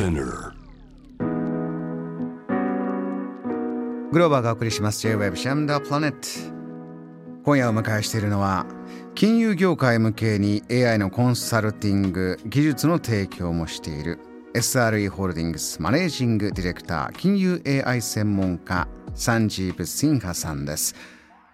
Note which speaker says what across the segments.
Speaker 1: Spinner.
Speaker 2: グローバーがお送りします。J-Web シャムダープラネット今夜お迎えしているのは金融業界向けに AI のコンサルティング技術の提供もしている SRE ホールディングスマネージングディレクター金融 AI 専門家サンジーブ・シンハさんです。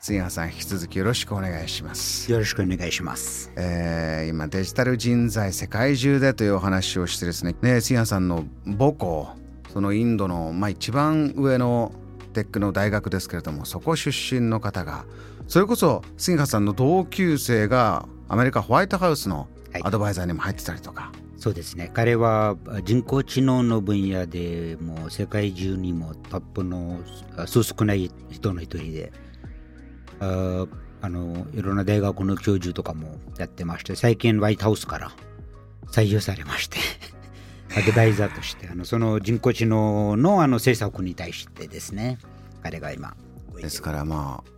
Speaker 2: シンハさん引き続きよろしくお願いします
Speaker 3: よろしくお願いします。
Speaker 2: えー今デジタル人材世界中でというお話をしてですねねシンハさんの母校そのインドの、まあ、一番上のテックの大学ですけれどもそこ出身の方がそれこそシンハさんの同級生がアメリカホワイトハウスの
Speaker 3: はい
Speaker 2: アドバイザーにも入ってたりとか、
Speaker 3: そうですね。彼は人工知能の分野でもう世界中にもトップのあそう少ない人の一人で、あのいろんな大学の教授とかもやってまして、最近ホワイトハウスから採用されまして、アドバイザーとしてあのその人工知能のあの政策に対してですね、彼が今
Speaker 2: ですからまあ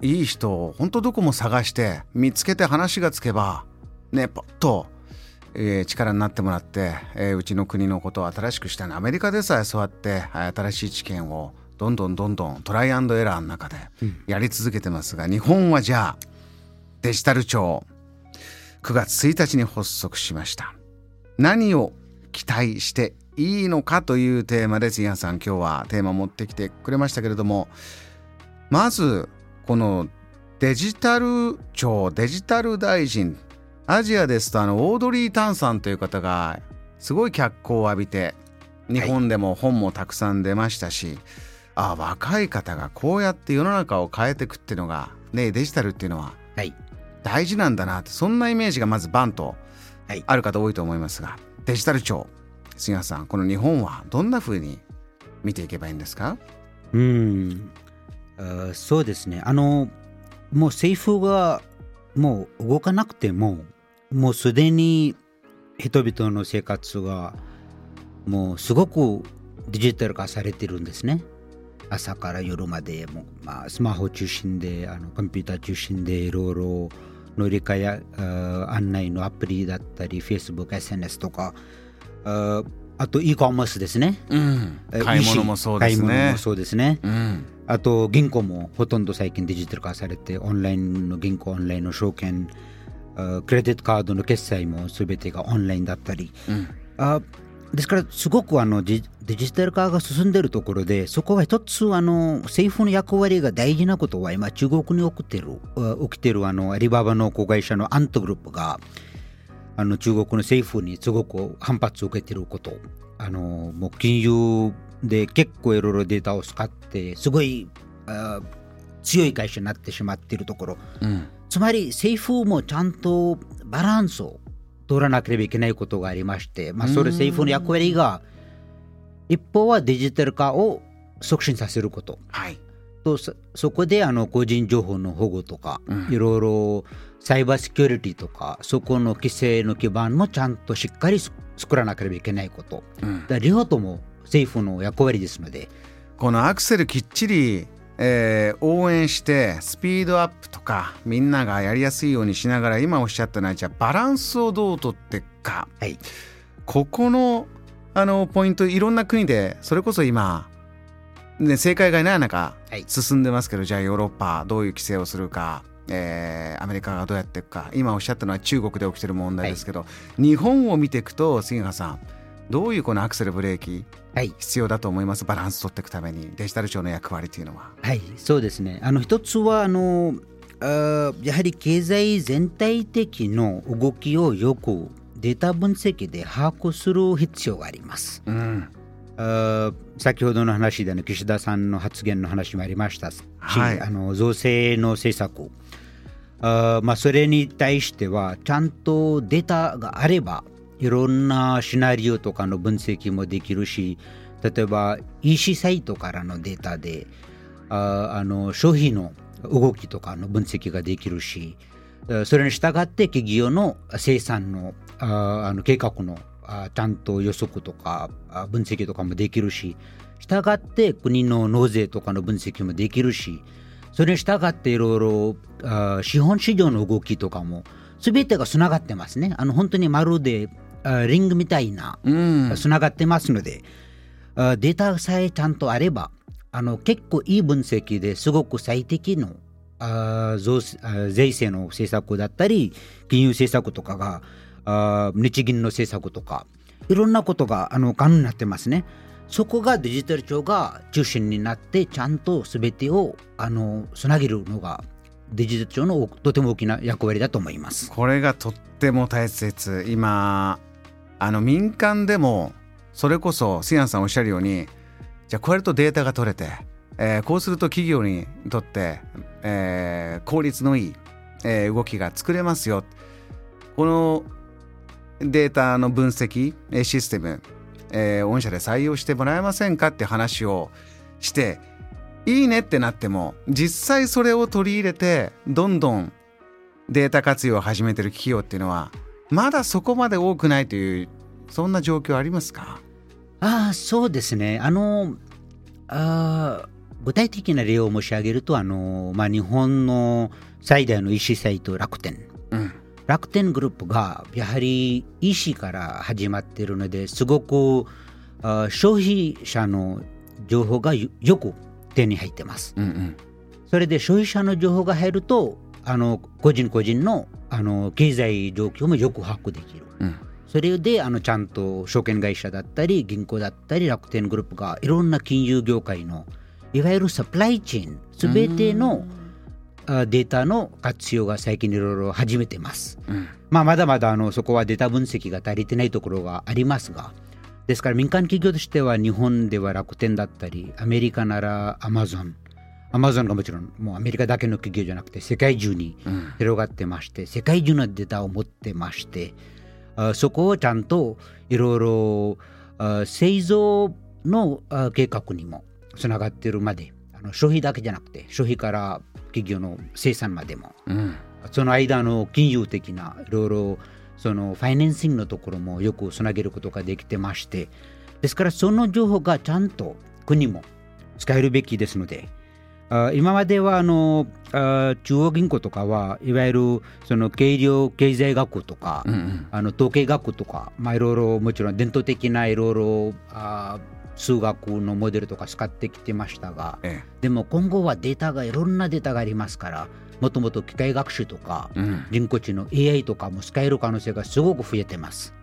Speaker 2: いい人を本当どこも探して見つけて話がつけばねポッと、えー力になってもらって、えーうちの国のことを新しくしたい。アメリカでさえそうやって新しい知見をどんどんどんどんトライアンドエラーの中でやり続けてますが、日本はじゃあデジタル庁9月1日に発足しました。何を期待していいのかというテーマで杉谷さん今日はテーマ持ってきてくれましたけれどもまずこのデジタル庁デジタル大臣アジアですとあのオードリー・タンさんという方がすごい脚光を浴びて日本でも本もたくさん出ましたし、あ若い方がこうやって世の中を変えていくっていうのが、ね、デジタルっていうのは
Speaker 3: はい。
Speaker 2: 大事なんだなってそんなイメージがまずバンと
Speaker 3: はい
Speaker 2: ある方多いと思いますが、デジタル庁杉谷さんこの日本はどんな風に見ていけばいいんですか？
Speaker 3: うん、あそうですね。あの、もう政府がもう動かなくても、もうすでに人々の生活がもうすごくデジタル化されてるんですね。朝から夜までもう、まあ、スマホ中心であのコンピューター中心でいろいろ乗り換え案内のアプリだったり Facebook、SNS とかああと e コマースですね。
Speaker 2: うん。
Speaker 3: え
Speaker 2: 買い物もそうですね。
Speaker 3: 買い物もそうですね。
Speaker 2: うん。
Speaker 3: あと銀行もほとんど最近デジタル化されてオンラインの銀行オンラインの証券あクレジットカードの決済も全てがオンラインだったり、
Speaker 2: うん。
Speaker 3: あですからすごくあのデジタル化が進んでいるところでそこは一つあの政府の役割が大事なことは今中国に起きてるあ起きてるあのアリババの子会社のアントグループがあの中国の政府にすごく反発を受けていること。あのもう金融で結構いろいろデータを使ってすごいあ強い会社になってしまっているところ。
Speaker 2: うん。
Speaker 3: つまり政府もちゃんとバランスを取らなければいけないことがありまして、まあ、それ政府の役割が一方はデジタル化を促進させること。
Speaker 2: はい。
Speaker 3: とそそこであの個人情報の保護とか、
Speaker 2: うん。
Speaker 3: いろいろサイバーセキュリティとかそこの規制の基盤もちゃんとしっかりす作らなければいけないこと。
Speaker 2: うん。
Speaker 3: だ両方とも政府の役割ですので。
Speaker 2: このアクセルきっちり、えー応援してスピードアップとかみんながやりやすいようにしながら今おっしゃったのはじゃあバランスをどうとってか。
Speaker 3: はい。
Speaker 2: ここのあのポイントいろんな国でそれこそ今、ね、正解がない中
Speaker 3: はい。
Speaker 2: 進んでますけど、じゃあヨーロッパどういう規制をするか、えーアメリカがどうやっていくか。今おっしゃったのは中国で起きてる問題ですけど、日本を見ていくと杉原さんどういうこのアクセルブレーキ
Speaker 3: はい。
Speaker 2: 必要だと思います？バランス取っていくために。デジタル庁の役割というのは。
Speaker 3: はい、そうですね。あの一つはあのあやはり経済全体的の動きをよくデータ分析で把握する必要があります。
Speaker 2: うん。
Speaker 3: あ先ほどの話であの岸田さんの発言の話もありましたし、
Speaker 2: はい。
Speaker 3: あの増税の政策あまあ、それに対してはちゃんとデータがあればいろんなシナリオとかの分析もできるし例えば EC サイトからのデータでああの消費の動きとかの分析ができるしそれに従って企業の生産のあの計画のあちゃんと予測とか分析とかもできるし従って国の納税とかの分析もできるしそれに従っていろいろ資本市場の動きとかも全てがつながってますね。あの本当にまるでリングみたいな
Speaker 2: うん
Speaker 3: つながってますので、あデータさえちゃんとあればあの結構いい分析ですごく最適のあ増あ税制の政策だったり金融政策とかがあ日銀の政策とかいろんなことがあの可能になってますね。そこがデジタル庁が中心になってちゃんと全てをあのつなげるのがデジタル庁のとても大きな役割だと思います。
Speaker 2: これがとっても大切今あの民間でもそれこそシアンさんおっしゃるようにじゃあこうやるとデータが取れて、えーこうすると企業にとって、えー効率のいい、えー動きが作れますよ。このデータの分析システム、えー御社で採用してもらえませんかって話をしていいねってなっても実際それを取り入れてどんどんデータ活用を始めてる企業っていうのはまだそこまで多くないというそんな状況ありますか？
Speaker 3: ああそうですね。あのあー具体的な例を申し上げるとあの、まあ、日本の最大の EC サイト楽天。
Speaker 2: うん。
Speaker 3: 楽天グループがやはり EC から始まっているのですごくあー消費者の情報がよよく手に入ってます。
Speaker 2: うんうん。
Speaker 3: それで消費者の情報が入るとあの個人個人のあの経済状況もよく把握できる。
Speaker 2: うん。
Speaker 3: それであのちゃんと証券会社だったり銀行だったり楽天グループがいろんな金融業界のいわゆるサプライチェーンすべてのあデータの活用が最近いろいろ始めてます。
Speaker 2: うん。
Speaker 3: まあ、まだまだあのそこはデータ分析が足りてないところがありますが。ですから民間企業としては日本では楽天だったりアメリカならアマゾンアマゾンがもちろんもうアメリカだけの企業じゃなくて世界中に
Speaker 2: うん。
Speaker 3: 広がってまして世界中のデータを持ってましてあそこをちゃんといろいろあ製造のあ計画にもつながっているまであの消費だけじゃなくて消費から企業の生産までも
Speaker 2: うん。
Speaker 3: その間の金融的ないろいろそのファイナンシングのところもよくつなげることができてましてですからその情報がちゃんと国も使えるべきですのであ今まではあのあ中央銀行とかはいわゆるその計量経済学とか、
Speaker 2: うんうん。
Speaker 3: あの統計学とか、まあ、いろいろもちろん伝統的ないろいろあ数学のモデルとか使ってきてましたが
Speaker 2: え
Speaker 3: でも今後はデータがいろんなデータがありますからもともと機械学習とか
Speaker 2: えうん。
Speaker 3: 人工知能 AI とかも使える可能性がすごく増えてます。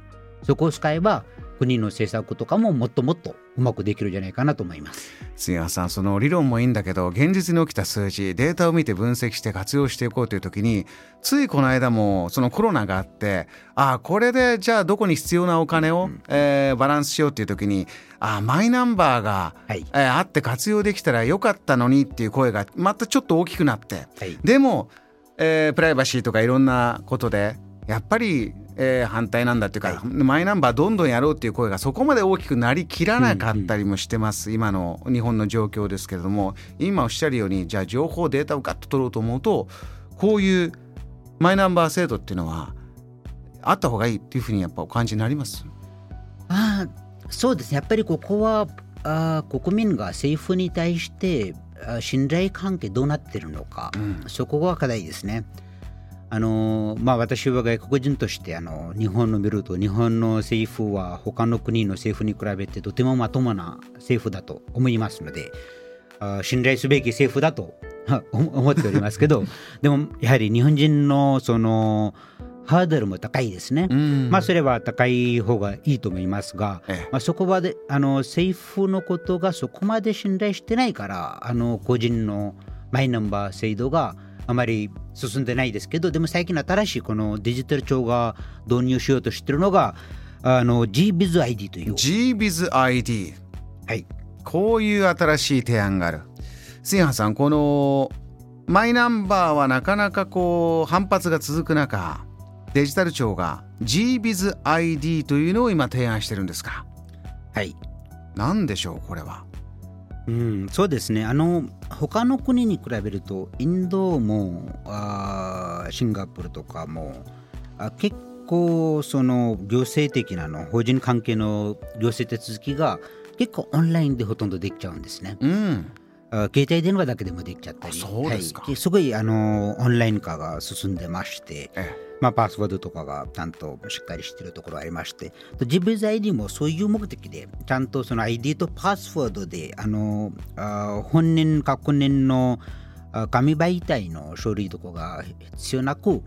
Speaker 3: そこを使えば国の政策とかももっともっとうまくできるんじゃないかなと思います。
Speaker 2: 杉山さんその理論もいいんだけど現実に起きた数字データを見て分析して活用していこうという時についこの間もそのコロナがあってああこれでじゃあどこに必要なお金を、えーバランスしようっていう時にああマイナンバーが、
Speaker 3: はい。
Speaker 2: えーあって活用できたらよかったのにっていう声がまたちょっと大きくなって。
Speaker 3: はい。
Speaker 2: でも、えープライバシーとかいろんなことでやっぱり、えー反対なんだっていうか、マイナンバーどんどんやろうっていう声がそこまで大きくなりきらなかったりもしてます、今の日本の状況ですけれども。今おっしゃるようにじゃあ情報データをガッと取ろうと思うとこういうマイナンバー制度っていうのはあった方がいいっていうふうにやっぱお感じになります？
Speaker 3: ああそうです。ねやっぱりここはあー国民が政府に対してあ信頼関係どうなってるのか、
Speaker 2: うん。
Speaker 3: そこが課題ですね。あのまあ、私は外国人としてあの日本の見ると日本の政府は他の国の政府に比べてとてもまともな政府だと思いますのであ信頼すべき政府だと 思っておりますけど でもやはり日本人のそのハードルも高いですね。
Speaker 2: うん
Speaker 3: まあそれは高い方がいいと思いますが、
Speaker 2: ええ
Speaker 3: まあ、そこまであの政府のことがそこまで信頼してないからあの個人のマイナンバー制度があまり進んでないですけどでも最近新しいこのデジタル庁が導入しようとしてるのがあの GBizID という、
Speaker 2: GBizID
Speaker 3: はい、
Speaker 2: こういう新しい提案がある。杉原さんこのマイナンバーはなかなかこう反発が続く中デジタル庁が GBizID というのを今提案してるんですか？
Speaker 3: はい。
Speaker 2: 何でしょうこれは？
Speaker 3: うん、そうですね。あの他の国に比べるとインドもあーシンガポールとかもあ結構その行政的なの法人関係の行政手続きが結構オンラインでほとんどできちゃうんですね。
Speaker 2: うん。
Speaker 3: あ携帯電話だけでもできちゃったり。
Speaker 2: あそうですか。
Speaker 3: はい、すごいあのオンライン化が進んでまして。
Speaker 2: え
Speaker 3: まあ、パスワードとかがちゃんとしっかりしているところありまして、自分 ID もそういう目的で、ちゃんとその ID とパスワードで、あのあ本人、確認の紙媒体の書類とかが必要なく、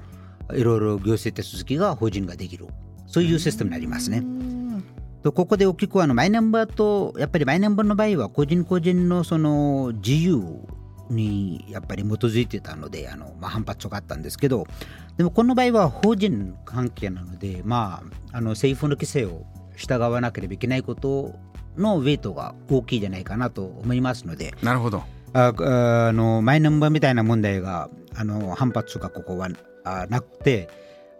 Speaker 3: いろいろ行政手続きが法人ができる、そういうシステムになりますね。とここで大きくあのマイナンバーとやっぱりマイナンバーの場合は個人個人のその自由にやっぱり基づいてたのであの、まあ、反発があったんですけどでもこの場合は法人関係なので、まあ、あの政府の規制を従わなければいけないことのウェイトが大きいじゃないかなと思いますので
Speaker 2: なるほど。
Speaker 3: ああのマイナンバーみたいな問題があの反発がここはあなくて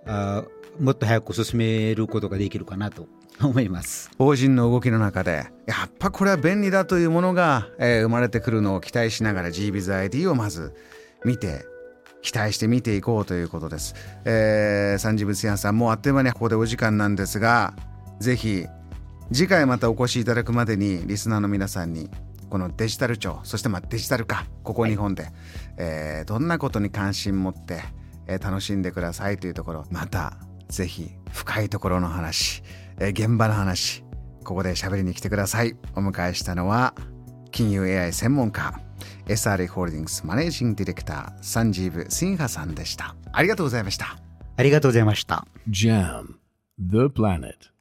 Speaker 3: あもっと早く進めることができるかなと思います
Speaker 2: 法人の動きの中でやっぱこれは便利だというものが、えー、生まれてくるのを期待しながら GBizID をまず見て期待して見ていこうということです。えー、三次物屋さんもうあっという間にここでお時間なんですがぜひ次回またお越しいただくまでにリスナーの皆さんにこのデジタル庁そしてまあデジタル化ここ日本で、はい、えー、どんなことに関心持って、えー、楽しんでくださいというところまたぜひ深いところの話え現場の話。ここで喋りに来てください。お迎えしたのは金融 AI 専門家 SRA ホールディングスマネージングディレクターサンジーブ・シンハさんでした。ありがとうございました。
Speaker 3: ありがとうございました。
Speaker 1: JAM The Planet